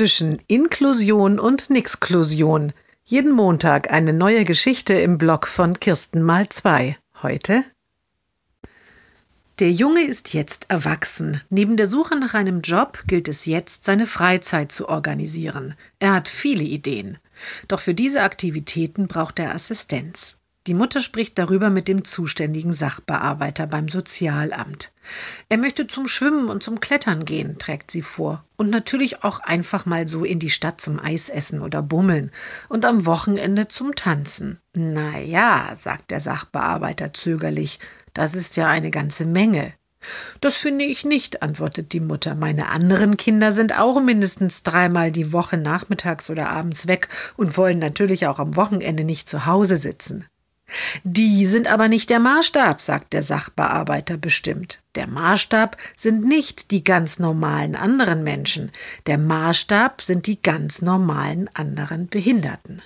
zwischen Inklusion und Nixklusion. Jeden Montag eine neue Geschichte im Blog von Kirsten mal zwei. Heute der Junge ist jetzt erwachsen. Neben der Suche nach einem Job gilt es jetzt, seine Freizeit zu organisieren. Er hat viele Ideen. Doch für diese Aktivitäten braucht er Assistenz. Die Mutter spricht darüber mit dem zuständigen Sachbearbeiter beim Sozialamt. Er möchte zum Schwimmen und zum Klettern gehen, trägt sie vor. Und natürlich auch einfach mal so in die Stadt zum Eisessen oder Bummeln und am Wochenende zum Tanzen. Na ja, sagt der Sachbearbeiter zögerlich, das ist ja eine ganze Menge. Das finde ich nicht, antwortet die Mutter. Meine anderen Kinder sind auch mindestens dreimal die Woche nachmittags oder abends weg und wollen natürlich auch am Wochenende nicht zu Hause sitzen. Die sind aber nicht der Maßstab, sagt der Sachbearbeiter bestimmt. Der Maßstab sind nicht die ganz normalen anderen Menschen. Der Maßstab sind die ganz normalen anderen Behinderten.